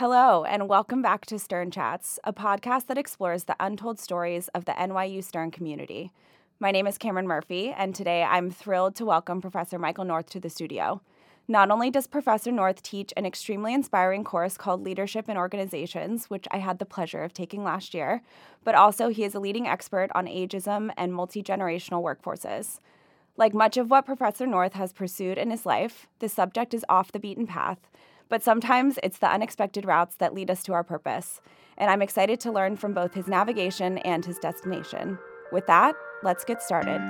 Hello, and welcome back to Stern Chats, a podcast that explores the untold stories of the NYU Stern community. My name is Cameron Murphy, and today I'm thrilled to welcome Professor Michael North to the studio. Not only does Professor North teach an extremely inspiring course called Leadership in Organizations, which I had the pleasure of taking last year, but also he is a leading expert on ageism and multi generational workforces. Like much of what Professor North has pursued in his life, the subject is off the beaten path, but sometimes it's the unexpected routes that lead us to our purpose. And I'm excited to learn from both his navigation and his destination. With that, let's get started.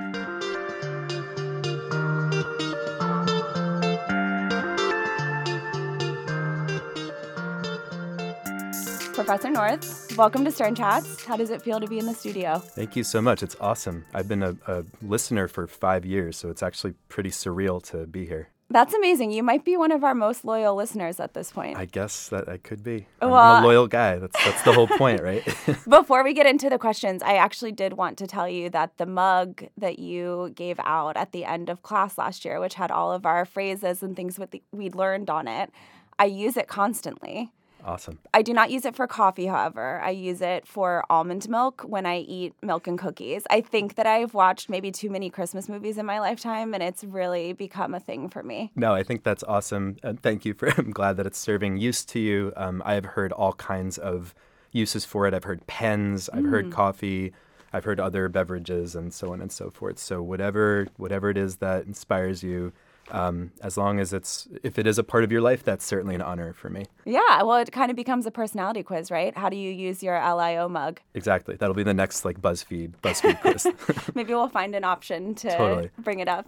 Professor North, welcome to Stern Chats. How does it feel to be in the studio? Thank you so much. It's awesome. I've been a, a listener for five years, so it's actually pretty surreal to be here. That's amazing. You might be one of our most loyal listeners at this point. I guess that I could be. I'm, well, I'm a loyal guy. That's that's the whole point, right? before we get into the questions, I actually did want to tell you that the mug that you gave out at the end of class last year, which had all of our phrases and things we'd learned on it, I use it constantly. Awesome. I do not use it for coffee, however. I use it for almond milk when I eat milk and cookies. I think that I've watched maybe too many Christmas movies in my lifetime, and it's really become a thing for me. No, I think that's awesome. And thank you for, I'm glad that it's serving use to you. Um, I have heard all kinds of uses for it. I've heard pens, I've mm. heard coffee. I've heard other beverages and so on and so forth. So whatever whatever it is that inspires you, um, as long as it's if it is a part of your life that's certainly an honor for me. Yeah well it kind of becomes a personality quiz right? How do you use your lio mug? Exactly. That'll be the next like buzzfeed buzzfeed quiz. Maybe we'll find an option to totally. bring it up.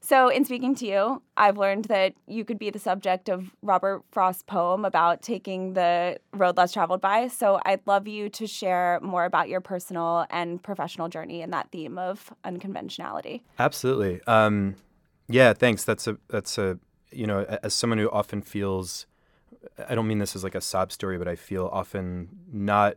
So in speaking to you i've learned that you could be the subject of robert frost's poem about taking the road less traveled by. So i'd love you to share more about your personal and professional journey in that theme of unconventionality. Absolutely. Um, yeah, thanks. That's a that's a you know as someone who often feels I don't mean this as like a sob story, but I feel often not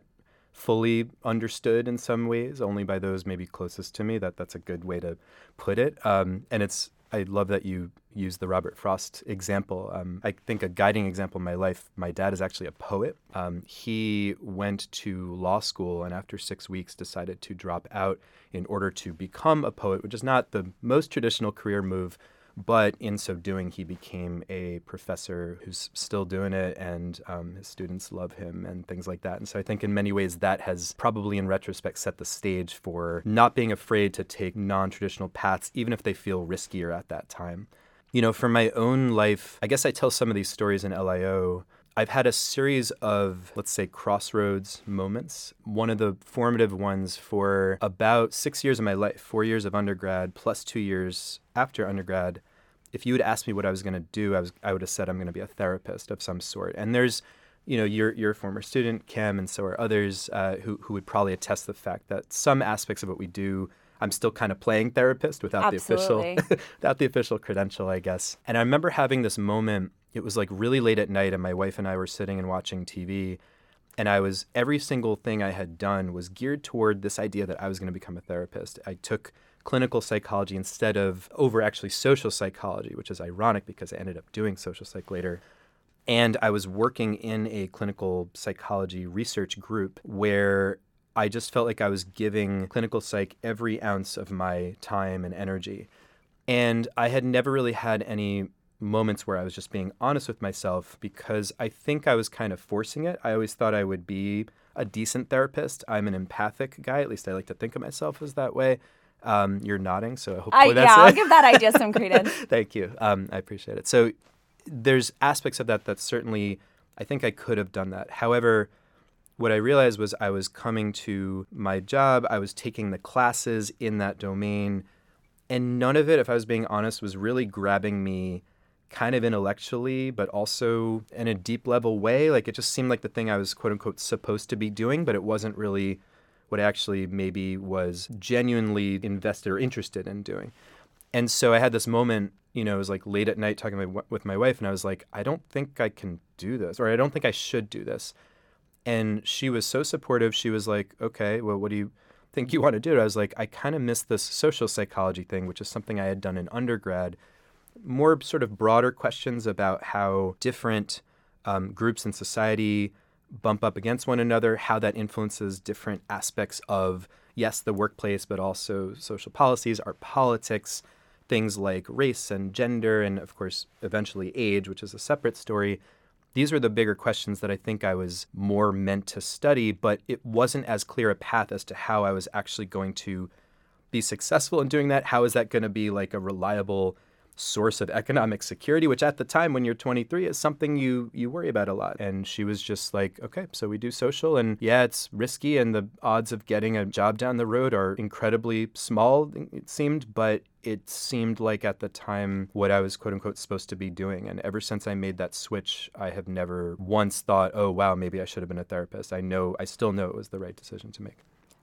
fully understood in some ways, only by those maybe closest to me. That that's a good way to put it. Um, and it's I love that you use the Robert Frost example. Um, I think a guiding example in my life. My dad is actually a poet. Um, he went to law school and after six weeks decided to drop out in order to become a poet, which is not the most traditional career move but in so doing, he became a professor who's still doing it, and um, his students love him and things like that. And so I think in many ways that has probably in retrospect set the stage for not being afraid to take non traditional paths, even if they feel riskier at that time. You know, for my own life, I guess I tell some of these stories in LIO. I've had a series of, let's say, crossroads moments. One of the formative ones for about six years of my life, four years of undergrad plus two years after undergrad, if you had asked me what I was going to do, I was I would have said I'm going to be a therapist of some sort. And there's, you know, you're you're former student, Kim, and so are others uh, who who would probably attest the fact that some aspects of what we do. I'm still kind of playing therapist without Absolutely. the official without the official credential, I guess. And I remember having this moment. It was like really late at night, and my wife and I were sitting and watching TV. And I was every single thing I had done was geared toward this idea that I was going to become a therapist. I took clinical psychology instead of over actually social psychology, which is ironic because I ended up doing social psych later. And I was working in a clinical psychology research group where I just felt like I was giving clinical psych every ounce of my time and energy. And I had never really had any moments where I was just being honest with myself because I think I was kind of forcing it. I always thought I would be a decent therapist. I'm an empathic guy, at least I like to think of myself as that way. Um, you're nodding, so hopefully I, that's yeah, it. I'll give that idea some credence. Thank you. Um, I appreciate it. So there's aspects of that that certainly I think I could have done that. However, what I realized was I was coming to my job, I was taking the classes in that domain, and none of it, if I was being honest, was really grabbing me kind of intellectually, but also in a deep level way. Like it just seemed like the thing I was quote unquote supposed to be doing, but it wasn't really what I actually maybe was genuinely invested or interested in doing. And so I had this moment, you know, it was like late at night talking with my wife, and I was like, I don't think I can do this, or I don't think I should do this. And she was so supportive. She was like, okay, well, what do you think you want to do? I was like, I kind of miss this social psychology thing, which is something I had done in undergrad. More sort of broader questions about how different um, groups in society bump up against one another, how that influences different aspects of, yes, the workplace, but also social policies, our politics, things like race and gender, and of course, eventually age, which is a separate story. These are the bigger questions that I think I was more meant to study, but it wasn't as clear a path as to how I was actually going to be successful in doing that. How is that going to be like a reliable source of economic security, which at the time when you're 23 is something you you worry about a lot. And she was just like, okay, so we do social, and yeah, it's risky, and the odds of getting a job down the road are incredibly small. It seemed, but it seemed like at the time what I was quote unquote supposed to be doing. And ever since I made that switch, I have never once thought, oh wow, maybe I should have been a therapist. I know, I still know it was the right decision to make.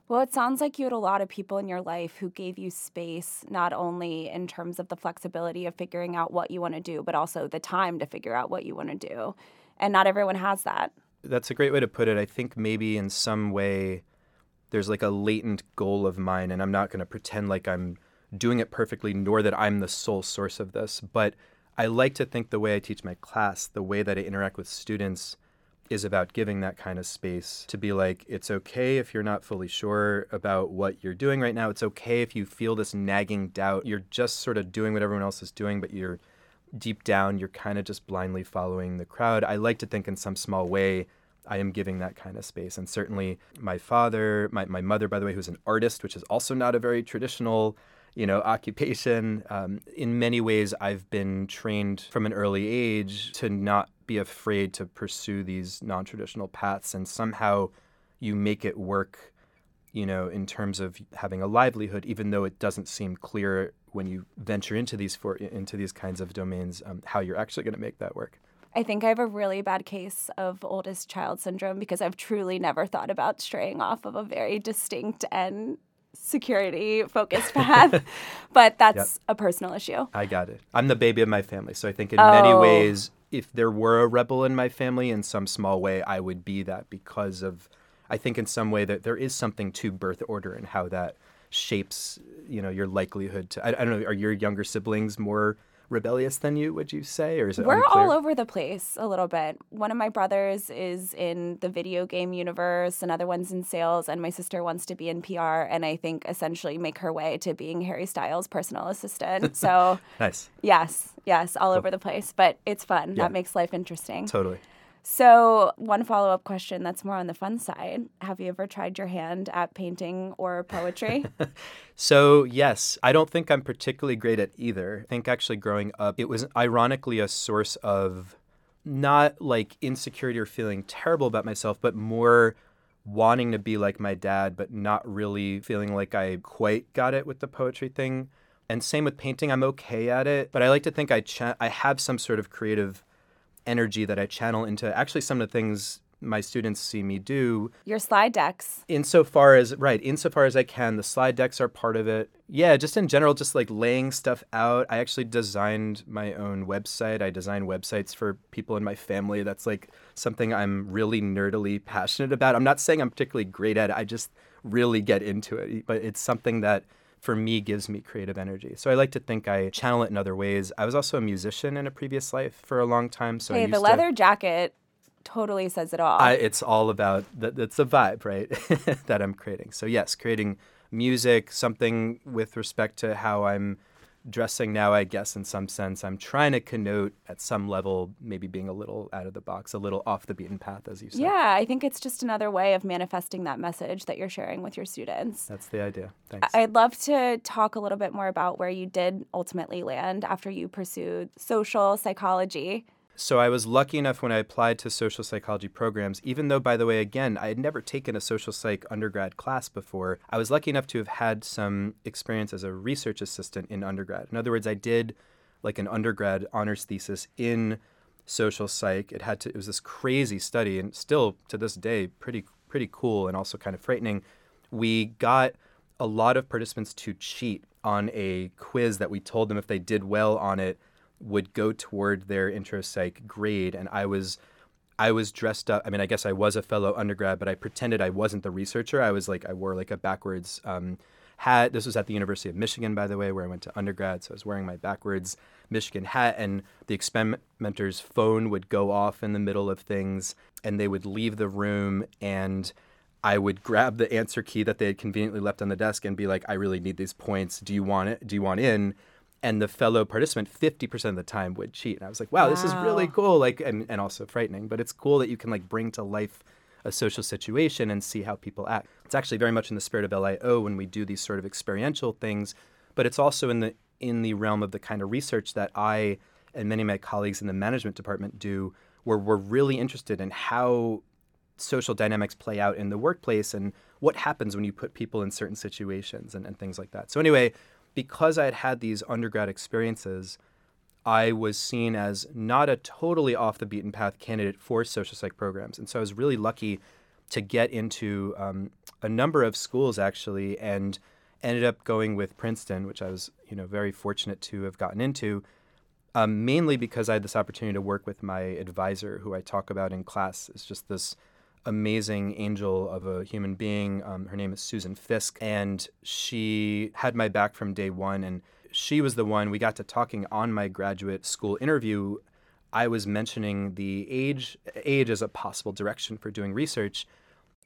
Well, it sounds like you had a lot of people in your life who gave you space, not only in terms of the flexibility of figuring out what you want to do, but also the time to figure out what you want to do. And not everyone has that. That's a great way to put it. I think maybe in some way there's like a latent goal of mine, and I'm not going to pretend like I'm doing it perfectly, nor that I'm the sole source of this. But I like to think the way I teach my class, the way that I interact with students, is about giving that kind of space to be like, it's okay if you're not fully sure about what you're doing right now. It's okay if you feel this nagging doubt. You're just sort of doing what everyone else is doing, but you're deep down, you're kind of just blindly following the crowd. I like to think in some small way, I am giving that kind of space. And certainly my father, my, my mother, by the way, who's an artist, which is also not a very traditional you know, occupation. Um, in many ways, I've been trained from an early age to not be afraid to pursue these non-traditional paths, and somehow you make it work. You know, in terms of having a livelihood, even though it doesn't seem clear when you venture into these for into these kinds of domains, um, how you're actually going to make that work. I think I have a really bad case of oldest child syndrome because I've truly never thought about straying off of a very distinct and security focused path, but that's yep. a personal issue. I got it. I'm the baby of my family. So I think in oh. many ways, if there were a rebel in my family in some small way, I would be that because of, I think in some way that there is something to birth order and how that shapes, you know, your likelihood to, I, I don't know, are your younger siblings more rebellious than you, would you say? Or is it We're unclear? all over the place a little bit. One of my brothers is in the video game universe, another one's in sales, and my sister wants to be in PR and I think essentially make her way to being Harry Styles' personal assistant. So nice. Yes, yes, all cool. over the place. But it's fun. Yeah. That makes life interesting. Totally. So, one follow up question that's more on the fun side. Have you ever tried your hand at painting or poetry? so, yes, I don't think I'm particularly great at either. I think actually growing up, it was ironically a source of not like insecurity or feeling terrible about myself, but more wanting to be like my dad, but not really feeling like I quite got it with the poetry thing. And same with painting, I'm okay at it, but I like to think I I have some sort of creative energy that I channel into actually some of the things my students see me do. Your slide decks. Insofar as, right, insofar as I can, the slide decks are part of it. Yeah, just in general, just like laying stuff out. I actually designed my own website. I design websites for people in my family. That's like something I'm really nerdily passionate about. I'm not saying I'm particularly great at it, I just really get into it. But it's something that for me gives me creative energy. So I like to think I channel it in other ways. I was also a musician in a previous life for a long time. So hey, the leather to, jacket totally says it all. I, it's all about that. It's the vibe, right? that I'm creating. So yes, creating music, something with respect to how I'm dressing now, I guess, in some sense. I'm trying to connote at some level, maybe being a little out of the box, a little off the beaten path, as you said. Yeah, I think it's just another way of manifesting that message that you're sharing with your students. That's the idea. Thanks. I'd love to talk a little bit more about where you did ultimately land after you pursued social psychology. So I was lucky enough when I applied to social psychology programs, even though, by the way, again, I had never taken a social psych undergrad class before. I was lucky enough to have had some experience as a research assistant in undergrad. In other words, I did like an undergrad honors thesis in social psych. It had to it was this crazy study and still to this day pretty pretty cool and also kind of frightening. We got a lot of participants to cheat on a quiz that we told them if they did well on it would go toward their intro psych grade and I was I was dressed up. I mean, I guess I was a fellow undergrad, but I pretended I wasn't the researcher. I was like, I wore like a backwards um, hat. This was at the University of Michigan, by the way, where I went to undergrad. So I was wearing my backwards Michigan hat, and the experimenter's phone would go off in the middle of things, and they would leave the room, and I would grab the answer key that they had conveniently left on the desk and be like, I really need these points. Do you want it? Do you want in? And the fellow participant, 50% of the time would cheat. And I was like, wow, wow. this is really cool. Like, and, and also frightening, but it's cool that you can like bring to life a social situation and see how people act. It's actually very much in the spirit of LIO when we do these sort of experiential things, but it's also in the in the realm of the kind of research that I and many of my colleagues in the management department do, where we're really interested in how social dynamics play out in the workplace and what happens when you put people in certain situations and, and things like that. So, anyway, because I had had these undergrad experiences, I was seen as not a totally off the beaten path candidate for social psych programs. And so I was really lucky to get into um, a number of schools actually and ended up going with Princeton, which I was, you know, very fortunate to have gotten into, um, mainly because I had this opportunity to work with my advisor, who I talk about in class. It's just this amazing angel of a human being. Um, her name is Susan Fiske, and she had my back from day one. And she was the one we got to talking on my graduate school interview. I was mentioning the age age as a possible direction for doing research.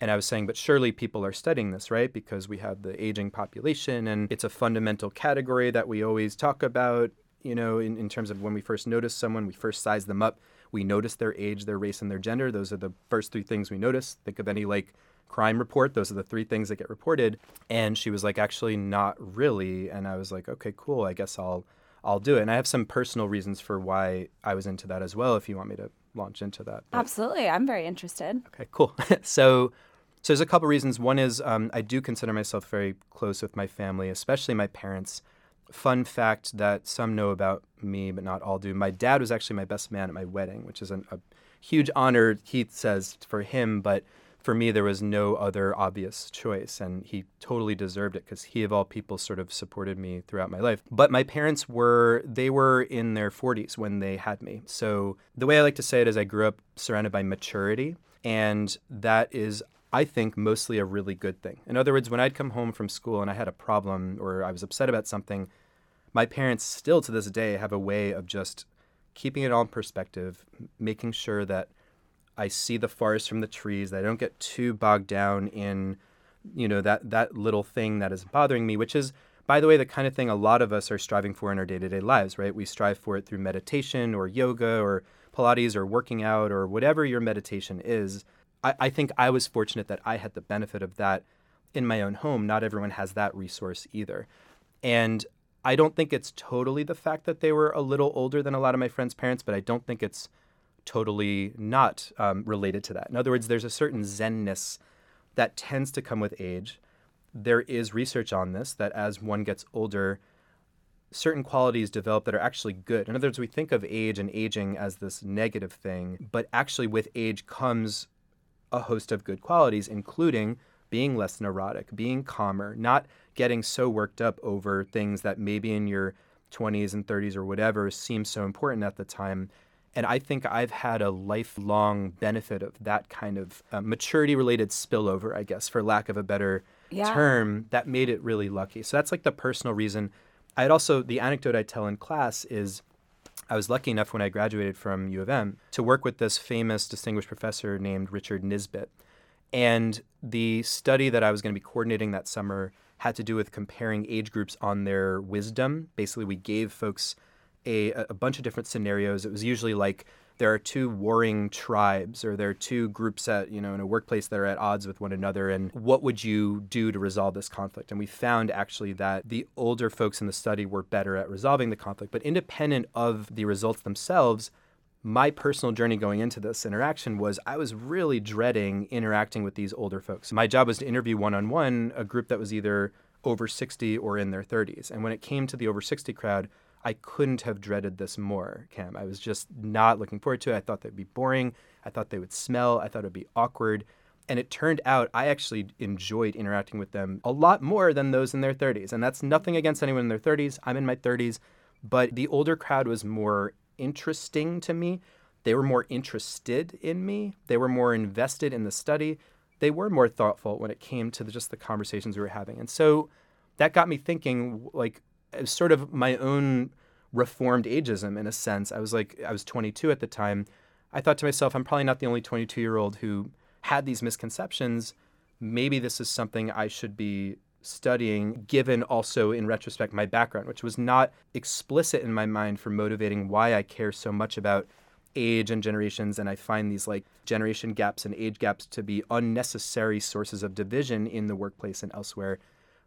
And I was saying, but surely people are studying this, right? Because we have the aging population and it's a fundamental category that we always talk about, you know, in, in terms of when we first notice someone, we first size them up. We notice their age, their race, and their gender. Those are the first three things we notice. Think of any like crime report. Those are the three things that get reported. And she was like, actually, not really. And I was like, okay, cool. I guess I'll I'll do it. And I have some personal reasons for why I was into that as well. If you want me to launch into that. But... Absolutely, I'm very interested. Okay, cool. so so there's a couple reasons. One is um, I do consider myself very close with my family, especially my parents. Fun fact that some know about me, but not all do. My dad was actually my best man at my wedding, which is an, a huge honor, he says, for him. But for me, there was no other obvious choice, and he totally deserved it because he, of all people, sort of supported me throughout my life. But my parents were, they were in their 40s when they had me. So the way I like to say it is I grew up surrounded by maturity. And that is I think, mostly a really good thing. In other words, when I'd come home from school and I had a problem or I was upset about something, my parents still to this day have a way of just keeping it all in perspective, making sure that I see the forest from the trees, that I don't get too bogged down in, you know, that that little thing that is bothering me, which is by the way, the kind of thing a lot of us are striving for in our day to day lives, right? We strive for it through meditation or yoga or Pilates or working out or whatever your meditation is. I, I think I was fortunate that I had the benefit of that in my own home. Not everyone has that resource either. And I don't think it's totally the fact that they were a little older than a lot of my friends' parents, but I don't think it's totally not um, related to that. In other words, there's a certain zenness that tends to come with age. There is research on this that as one gets older, certain qualities develop that are actually good. In other words, we think of age and aging as this negative thing, but actually, with age comes a host of good qualities, including being less neurotic, being calmer, not getting so worked up over things that maybe in your 20s and 30s or whatever seem so important at the time. And I think I've had a lifelong benefit of that kind of uh, maturity related spillover, I guess, for lack of a better yeah. term, that made it really lucky. So that's like the personal reason. I'd also, the anecdote I tell in class is I was lucky enough when I graduated from U of M to work with this famous distinguished professor named Richard Nisbett. And the study that I was going to be coordinating that summer had to do with comparing age groups on their wisdom. Basically, we gave folks a, a bunch of different scenarios. It was usually like there are two warring tribes or there are two groups at you know in a workplace that are at odds with one another and what would you do to resolve this conflict and we found actually that the older folks in the study were better at resolving the conflict but independent of the results themselves my personal journey going into this interaction was I was really dreading interacting with these older folks. My job was to interview one on one a group that was either over 60 or in their 30s. And when it came to the over 60 crowd, I couldn't have dreaded this more, Cam. I was just not looking forward to it. I thought they'd be boring. I thought they would smell. I thought it would be awkward. And it turned out I actually enjoyed interacting with them a lot more than those in their 30s. And that's nothing against anyone in their 30s. I'm in my 30s. But the older crowd was more interesting to me. They were more interested in me. They were more invested in the study. They were more thoughtful when it came to the, just the conversations we were having. And so that got me thinking, like, sort of my own reformed ageism in a sense. I was like, I was 22 at the time. I thought to myself, I'm probably not the only 22 year old who had these misconceptions. Maybe this is something I should be studying, given also in retrospect my background, which was not explicit in my mind for motivating why I care so much about age and generations. And I find these like generation gaps and age gaps to be unnecessary sources of division in the workplace and elsewhere.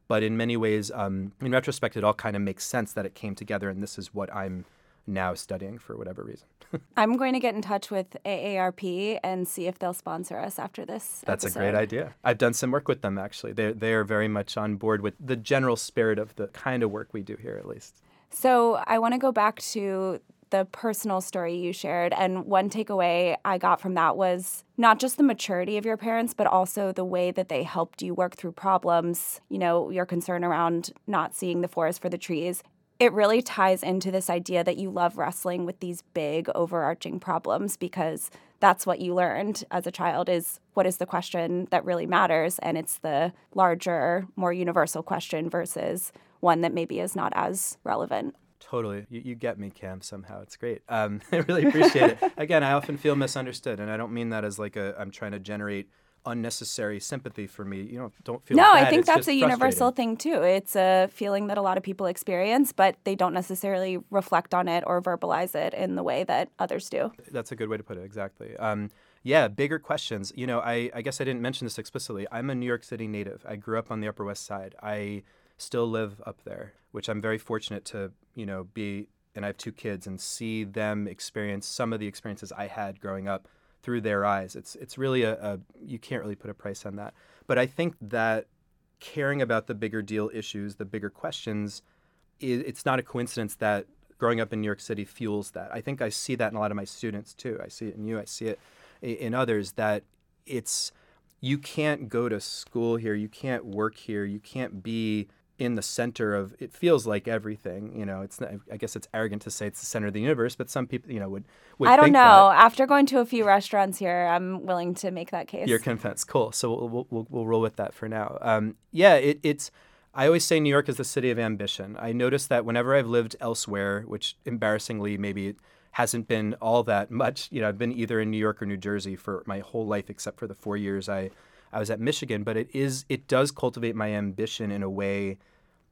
But in many ways, um, in retrospect, it all kind of makes sense that it came together, and this is what I'm now studying for whatever reason. I'm going to get in touch with AARP and see if they'll sponsor us after this. That's episode. a great idea. I've done some work with them actually. They they are very much on board with the general spirit of the kind of work we do here, at least. So I want to go back to the personal story you shared. And one takeaway I got from that was not just the maturity of your parents, but also the way that they helped you work through problems. You know, your concern around not seeing the forest for the trees. It really ties into this idea that you love wrestling with these big overarching problems because that's what you learned as a child is what is the question that really matters and it's the larger more universal question versus one that maybe is not as relevant Totally. You, you get me, Cam, somehow. It's great. Um, I really appreciate it. Again, I often feel misunderstood, and I don't mean that as like a, I'm trying to generate unnecessary sympathy for me. You know, don't feel No, bad. I think It's that's a universal thing too. It's a feeling that a lot of people experience, but they don't necessarily reflect on it or verbalize it in the way that others do. That's a good way to put it. Exactly. Um, yeah, bigger questions. You know, I, I guess I didn't mention this explicitly. I'm a New York City native. I grew up on the Upper West Side. I still live up there, which I'm very fortunate to, you know, be, and I have two kids and see them experience some of the experiences I had growing up through their eyes. It's it's really a, a you can't really put a price on that. But I think that caring about the bigger deal issues, the bigger questions, i it's not a coincidence that growing up in New York City fuels that. I think I see that in a lot of my students too. I see it in you. I see it in others that it's you can't go to school here, you can't work here, you can't be in the center of it feels like everything you know it's not, i guess it's arrogant to say it's the center of the universe but some people you know would, would I don't know. that. After going to a few restaurants here, I'm willing to make that case. You're convinced. Cool. So we'll, we'll, we'll, we'll roll with that for now. Um, yeah, it, it's. I always say New York is the city of ambition. I notice that whenever I've lived elsewhere, which embarrassingly maybe it hasn't been all that much. You know, I've been either in New York or New Jersey for my whole life, except for the four years I, I was at Michigan. But it is it does cultivate my ambition in a way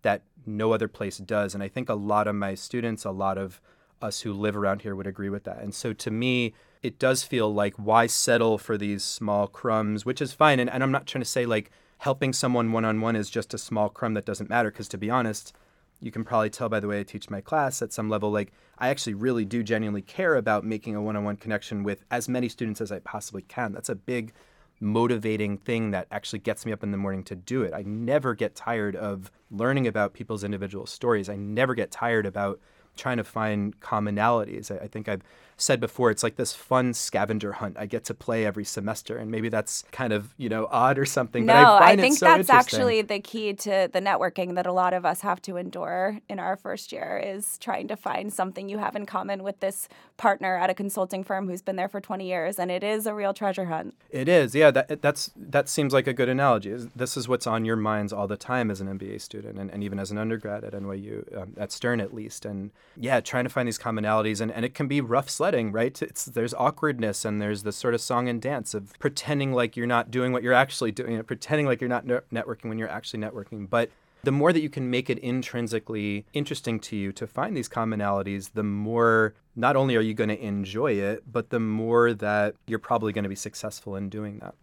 that no other place does. And I think a lot of my students, a lot of us who live around here would agree with that. And so to me, it does feel like why settle for these small crumbs, which is fine. And, and I'm not trying to say like helping someone one on one is just a small crumb that doesn't matter. Because to be honest, you can probably tell by the way I teach my class at some level, like I actually really do genuinely care about making a one on one connection with as many students as I possibly can. That's a big motivating thing that actually gets me up in the morning to do it. I never get tired of learning about people's individual stories. I never get tired about trying to find commonalities. I, I think I've said before, it's like this fun scavenger hunt I get to play every semester, and maybe that's kind of you know odd or something. No, but I, I, think it so that's actually the key to the networking that a lot of us have to endure in our first year is trying to find something you have in common with this partner at a consulting firm who's been there for 20 years and it is a real treasure hunt. It is, yeah. That that's that seems like a good analogy. This is what's on your minds all the time as an MBA student, and, and even as an undergrad at NYU, um, at Stern at least. And yeah, trying to find these commonalities, and, and it can be rough sledding, right? It's there's awkwardness, and there's this sort of song and dance of pretending like you're not doing what you're actually doing, you know, pretending like you're not ne- networking when you're actually networking, but the more that you can make it intrinsically interesting to you to find these commonalities, the more not only are you going to enjoy it, but the more that you're probably going to be successful in doing that.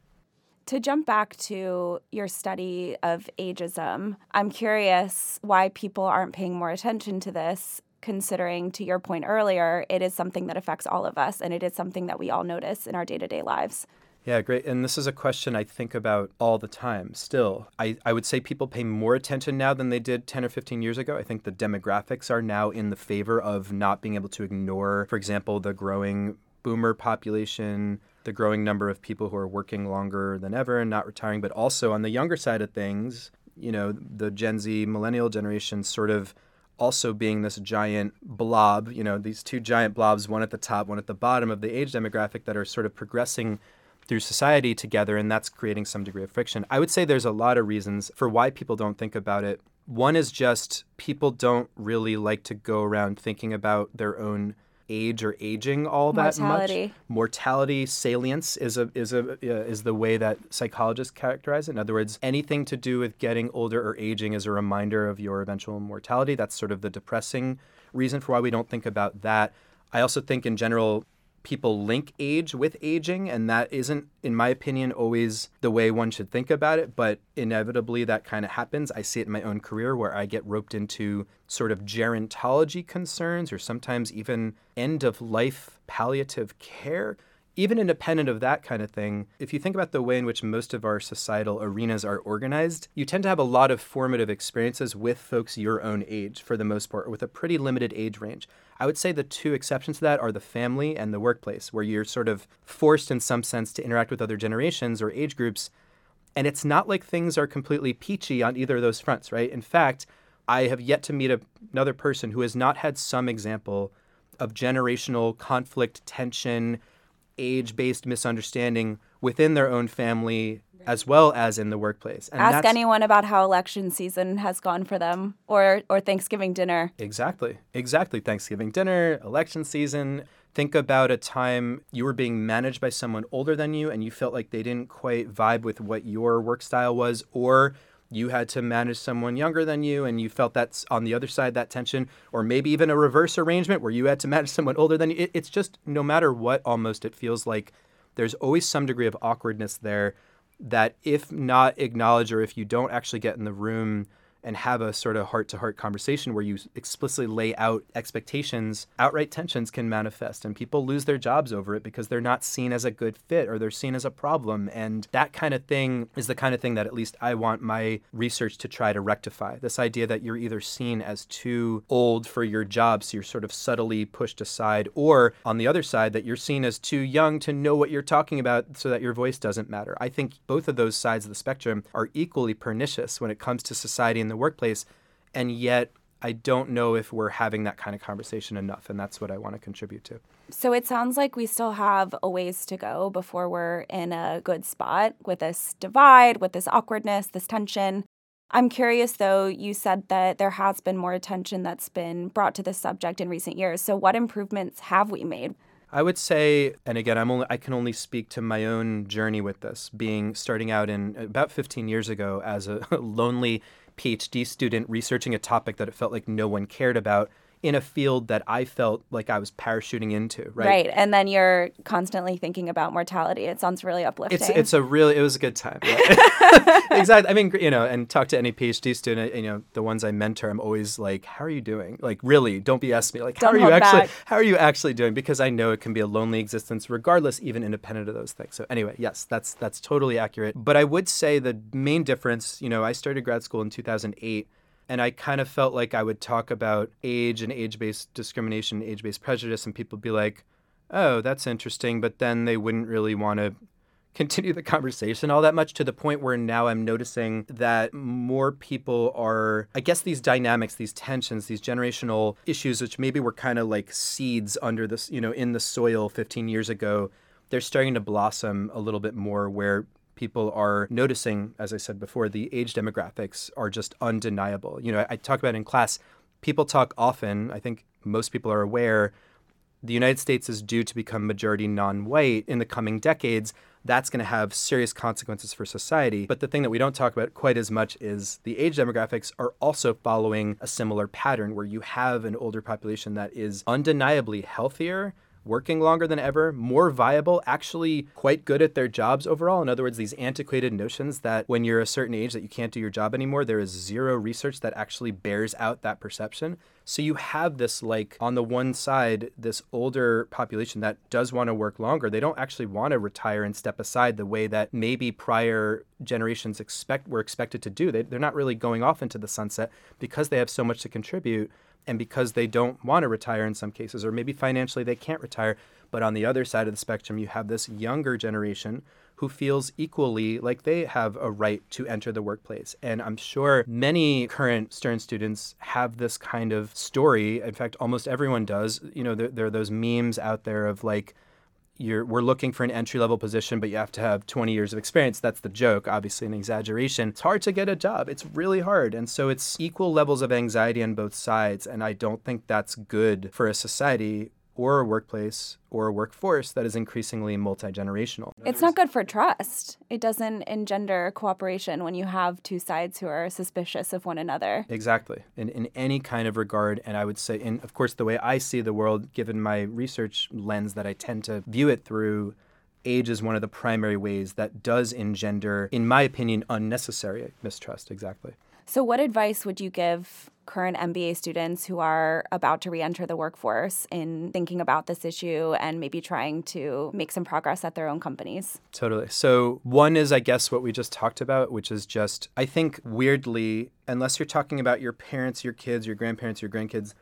To jump back to your study of ageism, I'm curious why people aren't paying more attention to this, considering, to your point earlier, it is something that affects all of us and it is something that we all notice in our day to day lives. Yeah, great. And this is a question I think about all the time still. I, I would say people pay more attention now than they did 10 or 15 years ago. I think the demographics are now in the favor of not being able to ignore, for example, the growing boomer population, the growing number of people who are working longer than ever and not retiring, but also on the younger side of things, you know, the Gen Z millennial generation sort of also being this giant blob, you know, these two giant blobs, one at the top, one at the bottom of the age demographic that are sort of progressing through society together, and that's creating some degree of friction. I would say there's a lot of reasons for why people don't think about it One is just people don't really like to go around thinking about their own age or aging all that Mortality. much. Mortality salience is a is a uh, is the way that psychologists characterize it. In other words, anything to do with getting older or aging is a reminder of your eventual mortality. That's sort of the depressing reason for why we don't think about that. I also think in general people link age with aging, and that isn't, in my opinion, always the way one should think about it. But inevitably, that kind of happens. I see it in my own career where I get roped into sort of gerontology concerns or sometimes even end of life palliative care. Even independent of that kind of thing, if you think about the way in which most of our societal arenas are organized, you tend to have a lot of formative experiences with folks your own age for the most part, with a pretty limited age range. I would say the two exceptions to that are the family and the workplace, where you're sort of forced in some sense to interact with other generations or age groups. And it's not like things are completely peachy on either of those fronts, right? In fact, I have yet to meet a, another person who has not had some example of generational conflict, tension, age based misunderstanding within their own family as well as in the workplace. And Ask anyone about how election season has gone for them or, or Thanksgiving dinner. Exactly. Exactly. Thanksgiving dinner, election season. Think about a time you were being managed by someone older than you and you felt like they didn't quite vibe with what your work style was, or you had to manage someone younger than you and you felt that's on the other side that tension or maybe even a reverse arrangement where you had to manage someone older than you. It, it's just no matter what almost it feels like there's always some degree of awkwardness there that if not acknowledged or if you don't actually get in the room and have a sort of heart to heart conversation where you explicitly lay out expectations, outright tensions can manifest and people lose their jobs over it because they're not seen as a good fit or they're seen as a problem. And that kind of thing is the kind of thing that at least I want my research to try to rectify. This idea that you're either seen as too old for your job, so you're sort of subtly pushed aside, or on the other side, that you're seen as too young to know what you're talking about so that your voice doesn't matter. I think both of those sides of the spectrum are equally pernicious when it comes to society in the workplace. And yet, I don't know if we're having that kind of conversation enough. And that's what I want to contribute to. So it sounds like we still have a ways to go before we're in a good spot with this divide, with this awkwardness, this tension. I'm curious though, you said that there has been more attention that's been brought to this subject in recent years. So what improvements have we made? I would say, and again, I'm only I can only speak to my own journey with this, being starting out in about 15 years ago as a lonely PhD student researching a topic that it felt like no one cared about in a field that I felt like I was parachuting into, right? Right, and then you're constantly thinking about mortality. It sounds really uplifting. It's it's a really it was a good time. exactly. I mean, you know, and talk to any PhD student. Uh, you know, the ones I mentor, I'm always like, "How are you doing?" Like, really, don't be asking me. Like, how don't are you actually? Back. How are you actually doing? Because I know it can be a lonely existence, regardless, even independent of those things. So anyway, yes, that's that's totally accurate. But I would say the main difference. You know, I started grad school in 2008 and I kind of felt like I would talk about age and age based discrimination, age based prejudice, and people would be like, oh, that's interesting. But then they wouldn't really want to continue the conversation all that much to the point where now I'm noticing that more people are, I guess, these dynamics, these tensions, these generational issues, which maybe were kind of like seeds under this, you know, in the soil 15 years ago. They're starting to blossom a little bit more where people are noticing, as I said before, the age demographics are just undeniable. You know, I, talk about in class, people talk often, I think most people are aware, the United States is due to become majority non white in the coming decades. That's going to have serious consequences for society. But the thing that we don't talk about quite as much is the age demographics are also following a similar pattern where you have an older population that is undeniably healthier working longer than ever, more viable, actually quite good at their jobs overall. In other words, these antiquated notions that when you're a certain age that you can't do your job anymore, there is zero research that actually bears out that perception. So you have this like on the one side this older population that does want to work longer. They don't actually want to retire and step aside the way that maybe prior generations expect were expected to do. They, they're not really going off into the sunset because they have so much to contribute and because they don't want to retire in some cases, or maybe financially they can't retire. But on the other side of the spectrum, you have this younger generation who feels equally like they have a right to enter the workplace. And I'm sure many current Stern students have this kind of story. In fact, almost everyone does. You know, there, there are those memes out there of like, you're we're looking for an entry level position, but you have to have 20 years of experience. That's the joke, obviously an exaggeration. It's hard to get a job. It's really hard. And so it's equal levels of anxiety on both sides. And I don't think that's good for a society or a workplace or a workforce that is increasingly multi generational. It's not good for trust. It doesn't engender cooperation when you have two sides who are suspicious of one another. Exactly. In, in any kind of regard. And I would say, in, of course, the way I see the world, given my research lens that I tend to view it through, age is one of the primary ways that does engender, in my opinion, unnecessary mistrust. Exactly. So, what advice would you give current MBA students who are about to re enter the workforce in thinking about this issue and maybe trying to make some progress at their own companies? Totally. So, one is, I guess, what we just talked about, which is just, I think, weirdly, unless you're talking about your parents, your kids, your grandparents, your grandkids,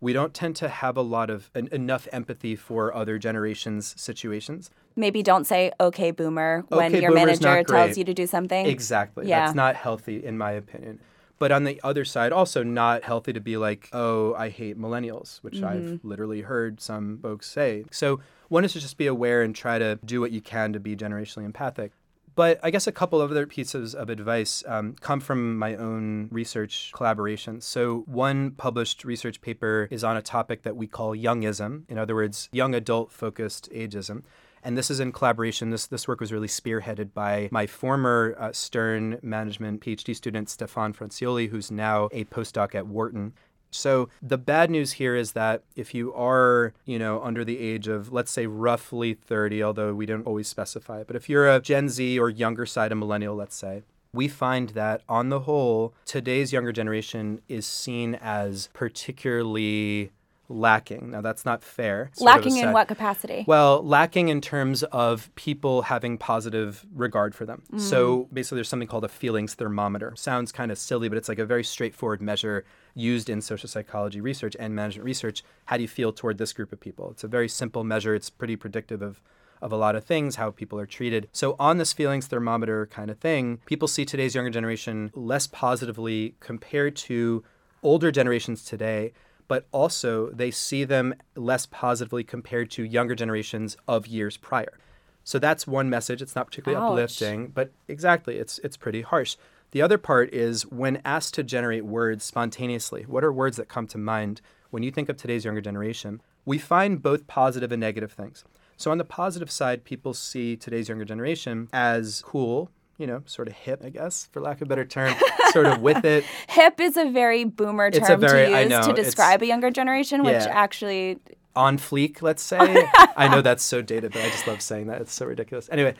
we don't tend to have a lot of en- enough empathy for other generations' situations. Maybe don't say "okay, boomer" when Okay, your manager tells you to do something. Exactly. Yeah. That's not healthy, in my opinion. But on the other side, also not healthy to be like, oh, I hate millennials, which I've literally heard some folks say. So one is to just be aware and try to do what you can to be generationally empathic. But I guess a couple of other pieces of advice um, come from my own research collaborations. So, one published research paper is on a topic that we call youngism, in other words, young adult focused ageism. And this is in collaboration. This, this work was really spearheaded by my former uh, Stern management PhD student, Stefan Francioli, who's now a postdoc at Wharton. So the bad news here is that if you are, you know, under the age of let's say roughly 30, although we don't always specify but if you're a Gen Z or younger side of millennial, let's say, we find that on the whole, today's younger generation is seen as particularly lacking. Now that's not fair. Sort Lacking in what capacity? well, lacking in terms of people having positive regard for them. Mm. So basically, there's something called a feelings thermometer. Sounds kind of silly, but it's like a very straightforward measure used in social psychology research and management research. How do you feel toward this group of people? It's a very simple measure. It's pretty predictive of of a lot of things, how people are treated. So, on this feelings thermometer kind of thing, people see today's younger generation less positively compared to older generations today, but also they see them less positively compared to younger generations of years prior. So that's one message. It's not particularly Ouch. uplifting, but exactly, it's it's pretty harsh. The other part is when asked to generate words spontaneously, what are words that come to mind when you think of today's younger generation? We find both positive and negative things. So on the positive side, people see today's younger generation as cool, you know, sort of hip, I guess, for lack of a better term, sort of with it. Hip is a very boomer It's a term very- to use know, to describe a younger generation, which Yeah. actually on fleek, let's say. I know that's so dated, but I just love saying that. It's so ridiculous. Anyway,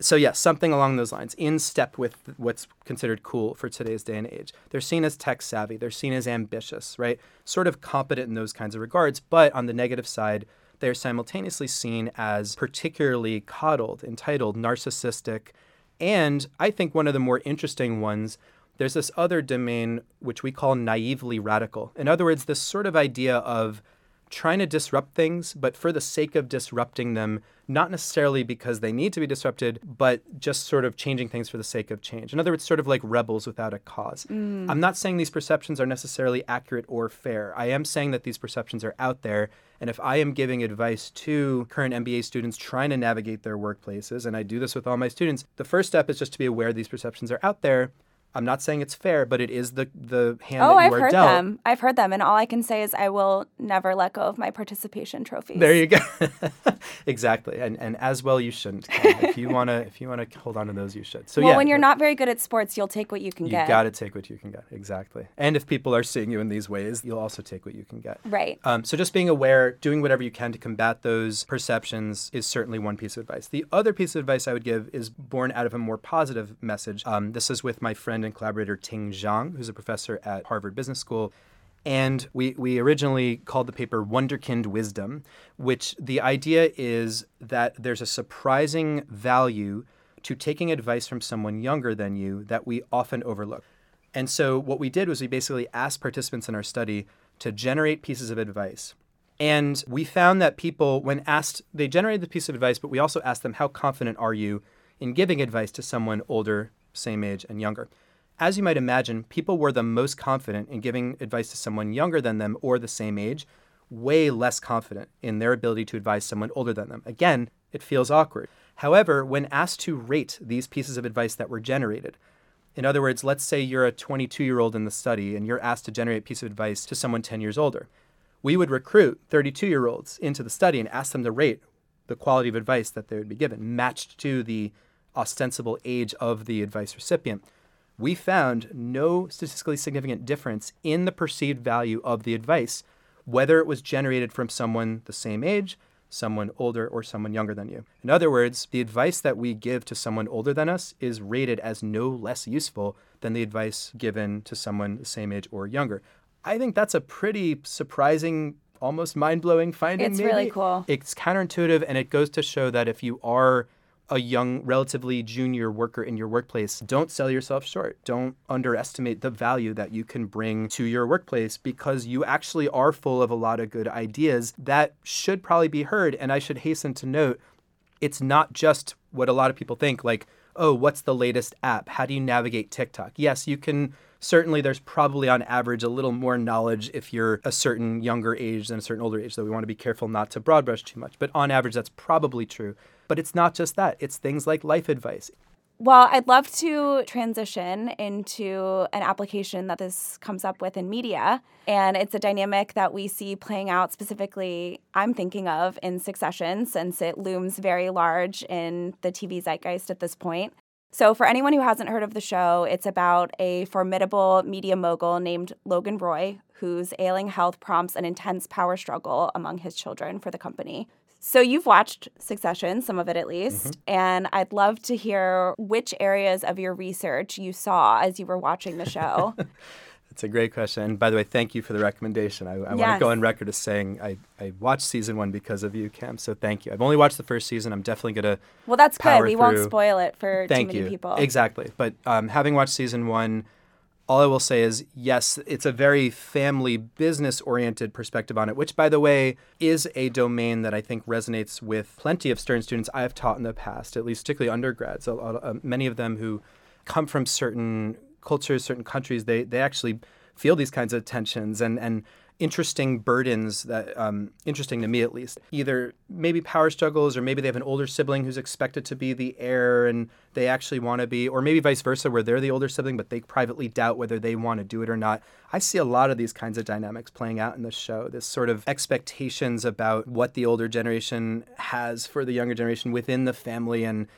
so yeah, something along those lines, in step with what's considered cool for today's day and age. They're seen as tech savvy, they're seen as ambitious, right? Sort of competent in those kinds of regards, but on the negative side, they're simultaneously seen as particularly coddled, entitled, narcissistic, and I think one of the more interesting ones there's this other domain which we call naively radical. In other words, this sort of idea of trying to disrupt things, but for the sake of disrupting them, not necessarily because they need to be disrupted, but just sort of changing things for the sake of change. In other words, sort of like rebels without a cause. Mm. I'm not saying these perceptions are necessarily accurate or fair. I am saying that these perceptions are out there. And if I am giving advice to current MBA students trying to navigate their workplaces, and I do this with all my students, the first step is just to be aware these perceptions are out there. I'm not saying it's fair, but it is the the hand Oh, that you I've are heard dealt. them. I've heard them, and all I can say is I will never let go of my participation trophies. There you go. exactly, and and as well you shouldn't. If you wanna if you wanna hold on to those, you should. So well, yeah, when you're not very good at sports, you'll take what you can you get. You got to take what you can get. Exactly. And if people are seeing you in these ways, you'll also take what you can get. Right. Um, so just being aware, doing whatever you can to combat those perceptions is certainly one piece of advice. The other piece of advice I would give is born out of a more positive message. Um, this is with my friend and collaborator Ting Zhang, who's a professor at Harvard Business School. And we, we originally called the paper Wunderkind Wisdom, which the idea is that there's a surprising value to taking advice from someone younger than you that we often overlook. And so what we did was we basically asked participants in our study to generate pieces of advice. And we found that people, when asked, they generated the piece of advice, but we also asked them, how confident are you in giving advice to someone older, same age, and younger? As you might imagine, people were the most confident in giving advice to someone younger than them or the same age, way less confident in their ability to advise someone older than them. Again, it feels awkward. However, when asked to rate these pieces of advice that were generated, in other words, let's say you're a 22 year old in the study and you're asked to generate a piece of advice to someone 10 years older. We would recruit 32 year olds into the study and ask them to rate the quality of advice that they would be given, matched to the ostensible age of the advice recipient. We found no statistically significant difference in the perceived value of the advice, whether it was generated from someone the same age, someone older, or someone younger than you. In other words, the advice that we give to someone older than us is rated as no less useful than the advice given to someone the same age or younger. I think that's a pretty surprising, almost mind blowing finding. It's maybe. really cool. It's counterintuitive, and it goes to show that if you are a young, relatively junior worker in your workplace, don't sell yourself short. Don't underestimate the value that you can bring to your workplace because you actually are full of a lot of good ideas that should probably be heard. And I should hasten to note it's not just what a lot of people think like, oh, what's the latest app? How do you navigate TikTok? Yes, you can certainly there's probably on average a little more knowledge if you're a certain younger age than a certain older age, though we want to be careful not to broad brush too much. But on average, that's probably true. But it's not just that, it's things like life advice. Well, I'd love to transition into an application that this comes up with in media. And it's a dynamic that we see playing out specifically, I'm thinking of in Succession, since it looms very large in the TV zeitgeist at this point. So, for anyone who hasn't heard of the show, it's about a formidable media mogul named Logan Roy, whose ailing health prompts an intense power struggle among his children for the company. So, you've watched Succession, some of it at least, mm-hmm. and I'd love to hear which areas of your research you saw as you were watching the show. That's a great question. And by the way, thank you for the recommendation. I, I yes. want to go on record as saying I, I watched season one because of you, Cam. So thank you. I've only watched the first season. I'm definitely going to. Well, that's good. We through. won't spoil it for thank too many you. people. Exactly. But um, having watched season one, all I will say is yes, it's a very family business oriented perspective on it, which, by the way, is a domain that I think resonates with plenty of Stern students I've taught in the past, at least particularly undergrads. A lot, uh, many of them who come from certain cultures, certain countries, they, they actually feel these kinds of tensions and, and interesting burdens that um, interesting to me at least. Either maybe power struggles or maybe they have an older sibling who's expected to be the heir and they actually want to be or maybe vice versa where they're the older sibling but they privately doubt whether they want to do it or not. I see a lot of these kinds of dynamics playing out in the show this sort of expectations about what the older generation has for the younger generation within the family and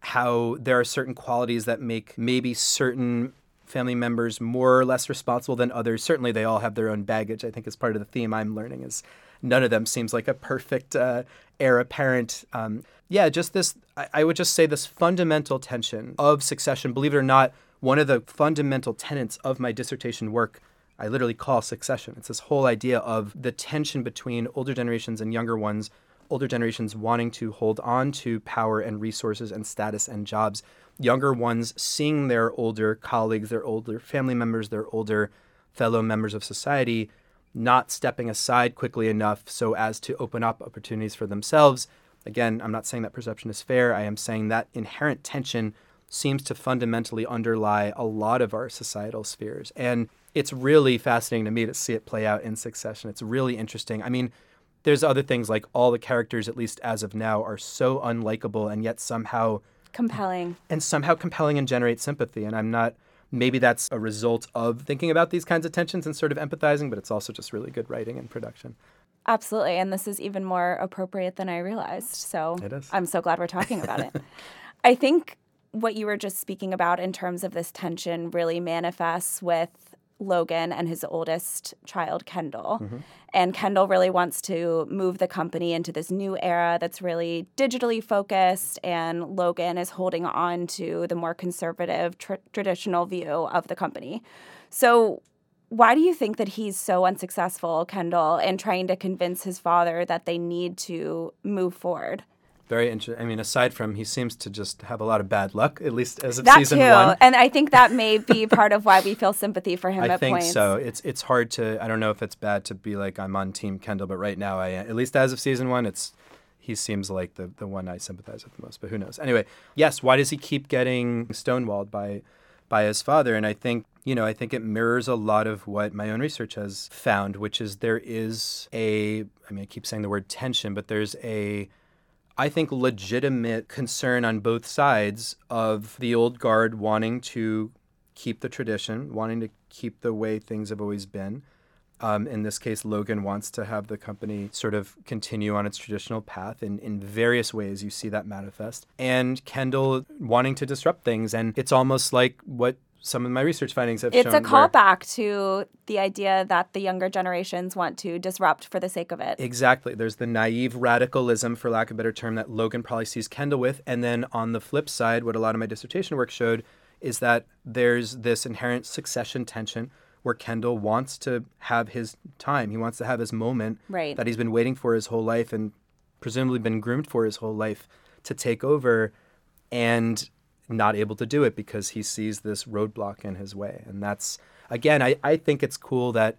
how there are certain qualities that make maybe certain family members more or less responsible than others. Certainly, they all have their own baggage. I think is part of the theme I'm learning is none of them seems like a perfect uh, heir apparent. Um, yeah, just this. I, I would just say this fundamental tension of succession. Believe it or not, one of the fundamental tenets of my dissertation work. I literally call succession. It's this whole idea of the tension between older generations and younger ones, older generations wanting to hold on to power and resources and status and jobs, younger ones seeing their older colleagues, their older family members, their older fellow members of society not stepping aside quickly enough so as to open up opportunities for themselves. Again, I'm not saying that perception is fair. I am saying that inherent tension seems to fundamentally underlie a lot of our societal spheres. And it's really fascinating to me to see it play out in succession. It's really interesting. I mean, there's other things like all the characters, at least as of now, are so unlikable and yet somehow compelling. And somehow compelling and generate sympathy. And i'm not maybe that's a result of thinking about these kinds of tensions and sort of empathizing but it's also just really good writing and production. Absolutely. And this is even more appropriate than i realized. So it is. i'm so glad we're talking about it. I think what you were just speaking about in terms of this tension really manifests with Logan and his oldest child, Kendall. Mm-hmm. And Kendall really wants to move the company into this new era that's really digitally focused. And Logan is holding on to the more conservative, tr- traditional view of the company. So, why do you think that he's so unsuccessful, Kendall, in trying to convince his father that they need to move forward? Very interesting. I mean, aside from he seems to just have a lot of bad luck, at least as of that season too. one. And I think that may be part of why we feel sympathy for him. At points. I think points. so. It's it's hard to. I don't know if it's bad to be like I'm on Team Kendall, but right now I at least as of season one, it's he seems like the the one I sympathize with the most. But who knows? Anyway, yes. Why does he keep getting stonewalled by by his father? And I think you know, I think it mirrors a lot of what my own research has found, which is there is a, I mean, I keep saying the word tension, but there's a I think, legitimate concern on both sides of the old guard wanting to keep the tradition, wanting to keep the way things have always been. Um, in this case, Logan wants to have the company sort of continue on its traditional path. And in various ways, you see that manifest. And Kendall wanting to disrupt things. And it's almost like what some of my research findings have shown it's a callback to the idea that the younger generations want to disrupt for the sake of it. Exactly. There's the naive radicalism, for lack of a better term, that Logan probably sees Kendall with. And then on the flip side, what a lot of my dissertation work showed is that there's this inherent succession tension where Kendall wants to have his time. He wants to have his moment right. that he's been waiting for his whole life and presumably been groomed for his whole life to take over and not able to do it because he sees this roadblock in his way. And that's, again, I, I think it's cool that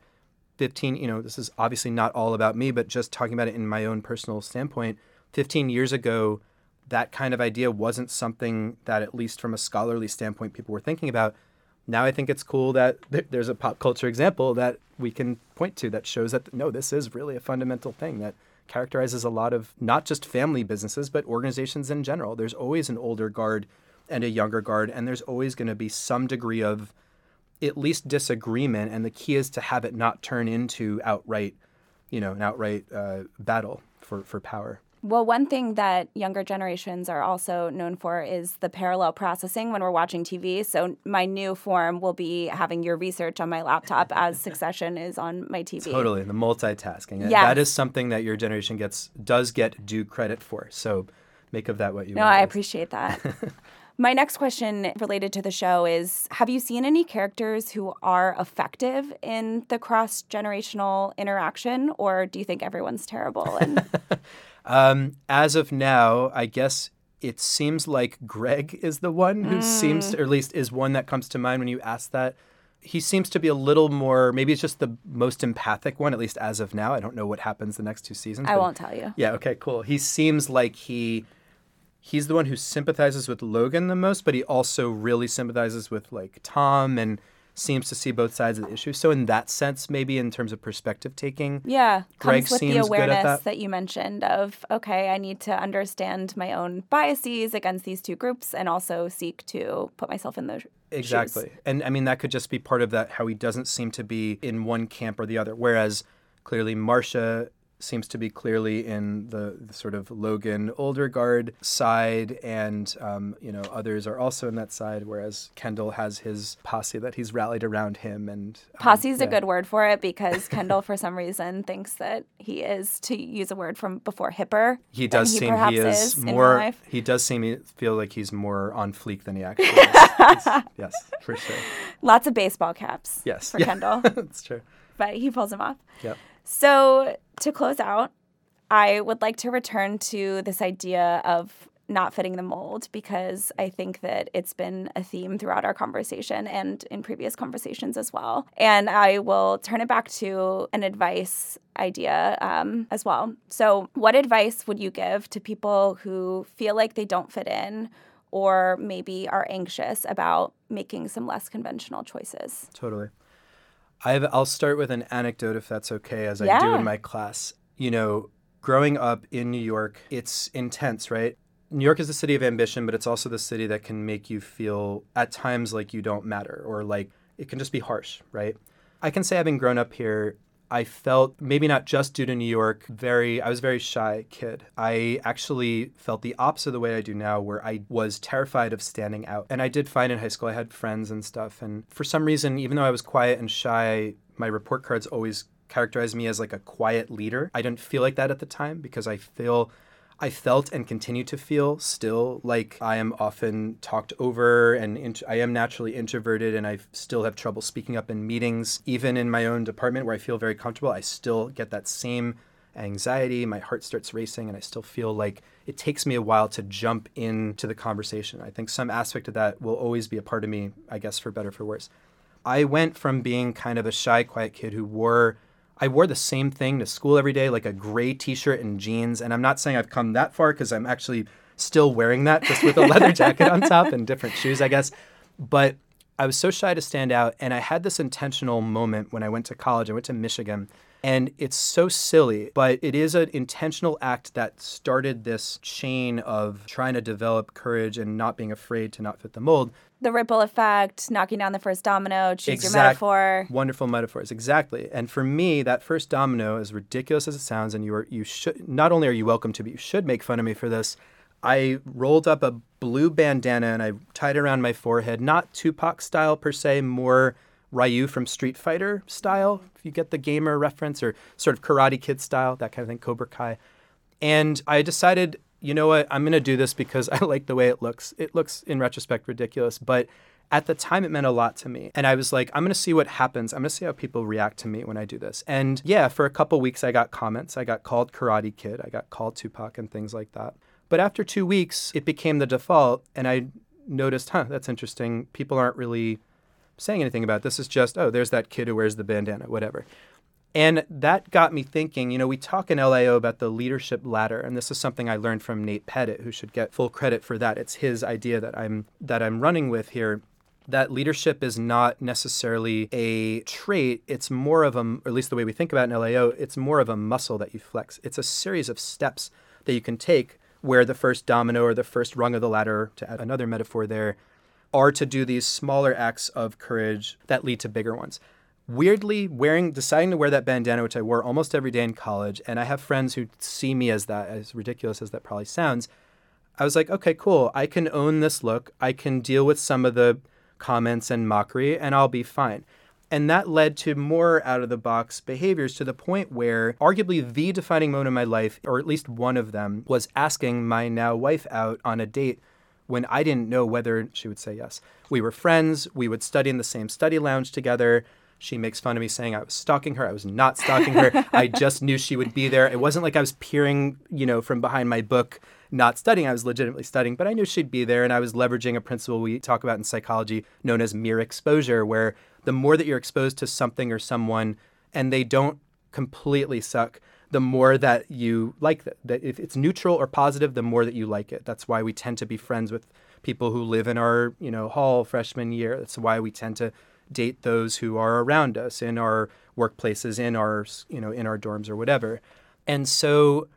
15, you know, this is obviously not all about me, but just talking about it in my own personal standpoint, 15 years ago, that kind of idea wasn't something that, at least from a scholarly standpoint, people were thinking about. Now I think it's cool that there's a pop culture example that we can point to that shows that no, this is really a fundamental thing that characterizes a lot of not just family businesses, but organizations in general. There's always an older guard and a younger guard, and there's always going to be some degree of at least disagreement. And the key is to have it not turn into outright, you know, an outright uh, battle for, for power. Well, one thing that younger generations are also known for is the parallel processing when we're watching TV. So my new form will be having your research on my laptop as Succession is on my TV. Totally, the multitasking. Yeah, That is something that your generation gets does get due credit for. So make of that what you want. no, will. I appreciate that. My next question related to the show is Have you seen any characters who are effective in the cross generational interaction, or do you think everyone's terrible? And um, as of now, I guess it seems like Greg is the one who mm. seems, to, or at least is one that comes to mind when you ask that. He seems to be a little more, maybe it's just the most empathic one, at least as of now. I don't know what happens the next two seasons. I won't tell you. Yeah, okay, cool. He seems like he he's the one who sympathizes with Logan the most, but he also really sympathizes with like Tom and seems to see both sides of the issue. So in that sense, maybe in terms of perspective taking, yeah, Greg comes with seems the awareness that. that. you mentioned of okay, I need to understand my own biases against these two groups and also seek to put myself in those exactly. Shoes. And I mean that could just be part of that how he doesn't seem to be in one camp or the other, whereas clearly Marcia seems to be clearly in the, the sort of Logan older guard side, and um, you know others are also in that side. Whereas Kendall has his posse that he's rallied around him, and um, posse is yeah. a good word for it because Kendall, for some reason, thinks that he is to use a word from before hipper. He does he seem he is, is more. He does seem feel like he's more on fleek than he actually is. yes, for sure. Lots of baseball caps. Yes, for yeah. Kendall. That's true. But he pulls them off. Yep. So, to close out, I would like to return to this idea of not fitting the mold because I think that it's been a theme throughout our conversation and in previous conversations as well. And I will turn it back to an advice idea um, as well. So, what advice would you give to people who feel like they don't fit in? Or maybe are anxious about making some less conventional choices. Totally. I will start with an anecdote if that's okay, as yeah. I do in my class. You know, growing up in New York, it's intense, right? New York is the city of ambition, but it's also the city that can make you feel at times like you don't matter or like it can just be harsh, right? I can say having grown up here, I felt maybe not just due to New York, very I was a very shy kid. I actually felt the opposite of the way I do now where I was terrified of standing out. And I did fine in high school I had friends and stuff and for some reason even though I was quiet and shy, my report cards always characterized me as like a quiet leader. I didn't feel like that at the time because I feel I felt and continue to feel still like I am often talked over and int- I am naturally introverted and I still have trouble speaking up in meetings. Even in my own department where I feel very comfortable, I still get that same anxiety. My heart starts racing and I still feel like it takes me a while to jump into the conversation. I think some aspect of that will always be a part of me, I guess, for better or for worse. I went from being kind of a shy, quiet kid who wore I wore the same thing to school every day, like a gray t-shirt and jeans. And I'm not saying I've come that far because I'm actually still wearing that, just with a leather jacket on top and different shoes, I guess. But I was so shy to stand out, and I had this intentional moment when I went to college. I went to Michigan, And it's so silly, but it is an intentional act that started this chain of trying to develop courage and not being afraid to not fit the mold. The ripple effect, knocking down the first domino, choose Exact- your metaphor. Wonderful metaphors, exactly. And for me, that first domino, as ridiculous as it sounds, and you are you should not only are you welcome to, but you should make fun of me for this. I rolled up a blue bandana and I tied it around my forehead, not Tupac style per se, more Ryu from Street Fighter style, if you get the gamer reference, or sort of Karate Kid style, that kind of thing, Cobra Kai. And I decided, you know what, I'm going to do this because I like the way it looks. It looks, in retrospect, ridiculous, but at the time it meant a lot to me. And I was like, I'm going to see what happens. I'm going to see how people react to me when I do this. And yeah, for a couple weeks, I got comments. I got called Karate Kid, I got called Tupac, and things like that. But after two weeks, it became the default. And I noticed, huh, that's interesting. People aren't really saying anything about this. Is just, oh, there's that kid who wears the bandana, whatever. And that got me thinking, you know, we talk in LAO about the leadership ladder, and this is something I learned from Nate Pettit, who should get full credit for that. It's his idea that I'm that I'm running with here. That leadership is not necessarily a trait. It's more of a, or at least the way we think about in LAO, it's more of a muscle that you flex. It's a series of steps that you can take where the first domino or the first rung of the ladder, to add another metaphor there, are to do these smaller acts of courage that lead to bigger ones. Weirdly, wearing, deciding to wear that bandana, which I wore almost every day in college, and I have friends who see me as that, as ridiculous as that probably sounds. I was like, okay, cool. I can own this look. I can deal with some of the comments and mockery, and I'll be fine. And that led to more out of the box behaviors to the point where, arguably, the defining moment in my life, or at least one of them, was asking my now wife out on a date when I didn't know whether she would say yes. We were friends. We would study in the same study lounge together. She makes fun of me saying I was stalking her. I was not stalking her. I just knew she would be there. It wasn't like I was peering, you know, from behind my book, not studying. I was legitimately studying, but I knew she'd be there. And I was leveraging a principle we talk about in psychology known as mere exposure, where the more that you're exposed to something or someone and they don't completely suck, the more that you like that. If it's neutral or positive, the more that you like it. That's why we tend to be friends with people who live in our, you know, hall freshman year. That's why we tend to date those who are around us in our workplaces, in our, you know, in our dorms or whatever. And so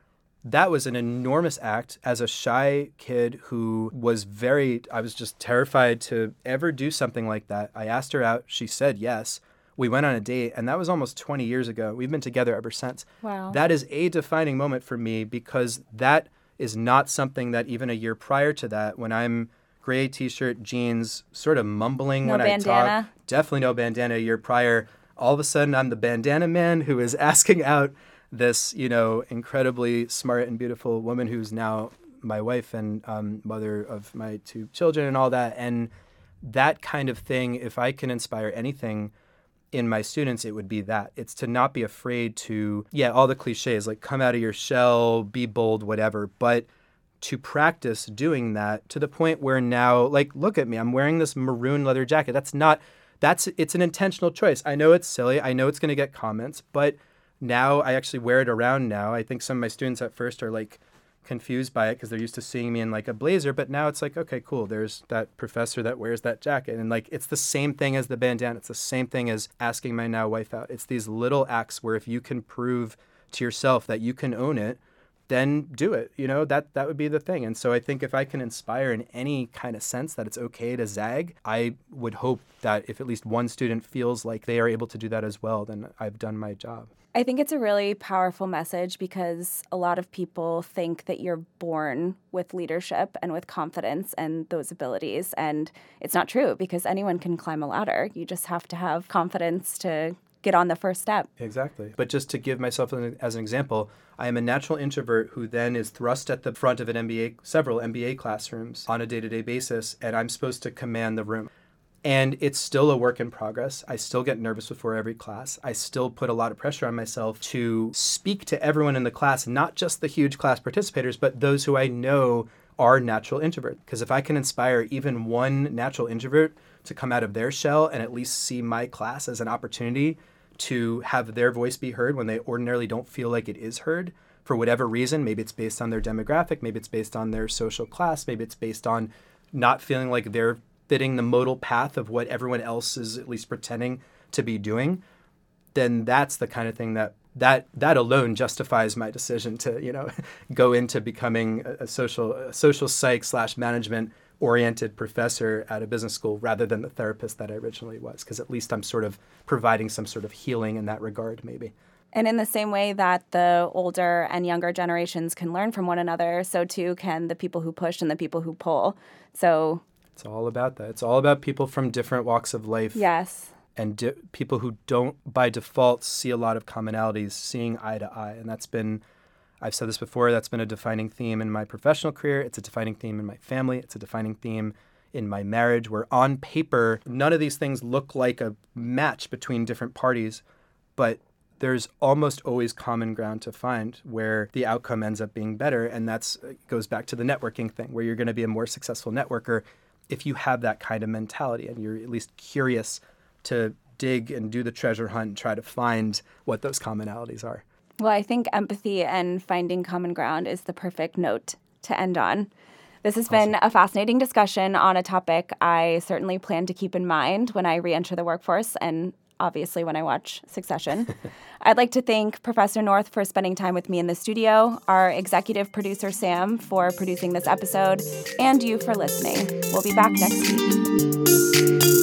that was an enormous act as a shy kid who was very I was just terrified to ever do something like that. I asked her out, she said yes. We went on a date and that was almost 20 years ago. We've been together ever since. Wow. That is a defining moment for me because that is not something that even a year prior to that when I'm gray t-shirt, jeans, sort of mumbling No when I talk, definitely no bandana a year prior. All of a sudden I'm the bandana man who is asking out this, you know, incredibly smart and beautiful woman who's now my wife and um, mother of my two children and all that. And that kind of thing, if I can inspire anything in my students, it would be that. It's to not be afraid to, yeah, all the cliches like come out of your shell, be bold, whatever, but to practice doing that to the point where now, like, look at me, I'm wearing this maroon leather jacket. That's not, that's, it's an intentional choice. I know it's silly. I know it's going to get comments, but now I actually wear it around now. I think some of my students at first are like confused by it because they're used to seeing me in like a blazer, but now it's like, okay, cool. There's that professor that wears that jacket. And like, it's the same thing as the bandana. It's the same thing as asking my now wife out. It's these little acts where if you can prove to yourself that you can own it, then do it. You know, that that would be the thing. And so I think if I can inspire in any kind of sense that it's okay to zag, I would hope that if at least one student feels like they are able to do that as well, then I've done my job. I think it's a really powerful message because a lot of people think that you're born with leadership and with confidence and those abilities. And it's not true because anyone can climb a ladder. You just have to have confidence to get on the first step. Exactly. But just to give myself an, as an example, I am a natural introvert who then is thrust at the front of an MBA, several MBA classrooms on a day to day basis, and I'm supposed to command the room. And it's still a work in progress. I still get nervous before every class. I still put a lot of pressure on myself to speak to everyone in the class, not just the huge class participators, but those who I know are natural introverts. Because if I can inspire even one natural introvert to come out of their shell and at least see my class as an opportunity to have their voice be heard when they ordinarily don't feel like it is heard for whatever reason. Maybe it's based on their demographic, maybe it's based on their social class, maybe it's based on not feeling like they're fitting the modal path of what everyone else is at least pretending to be doing. Then that's the kind of thing that that that alone justifies my decision to you know go into becoming a, social a social psych slash management oriented professor at a business school rather than the therapist that I originally was because at least I'm sort of providing some sort of healing in that regard maybe. And in the same way that the older and younger generations can learn from one another, so too can the people who push and the people who pull. So it's all about that. It's all about people from different walks of life. Yes. And di- people who don't, by default, see a lot of commonalities, seeing eye to eye. And that's been, I've said this before, that's been a defining theme in my professional career. It's a defining theme in my family. It's a defining theme in my marriage, where on paper, none of these things look like a match between different parties, but there's almost always common ground to find where the outcome ends up being better and that's uh, goes back to the networking thing where you're going to be a more successful networker if you have that kind of mentality and you're at least curious to dig and do the treasure hunt and try to find what those commonalities are. Well, I think empathy and finding common ground is the perfect note to end on. This has awesome. been a fascinating discussion on a topic I certainly plan to keep in mind when I re enter the workforce and obviously when I watch Succession. I'd like to thank Professor North for spending time with me in the studio, our executive producer Sam for producing this episode, and you for listening. We'll be back next week.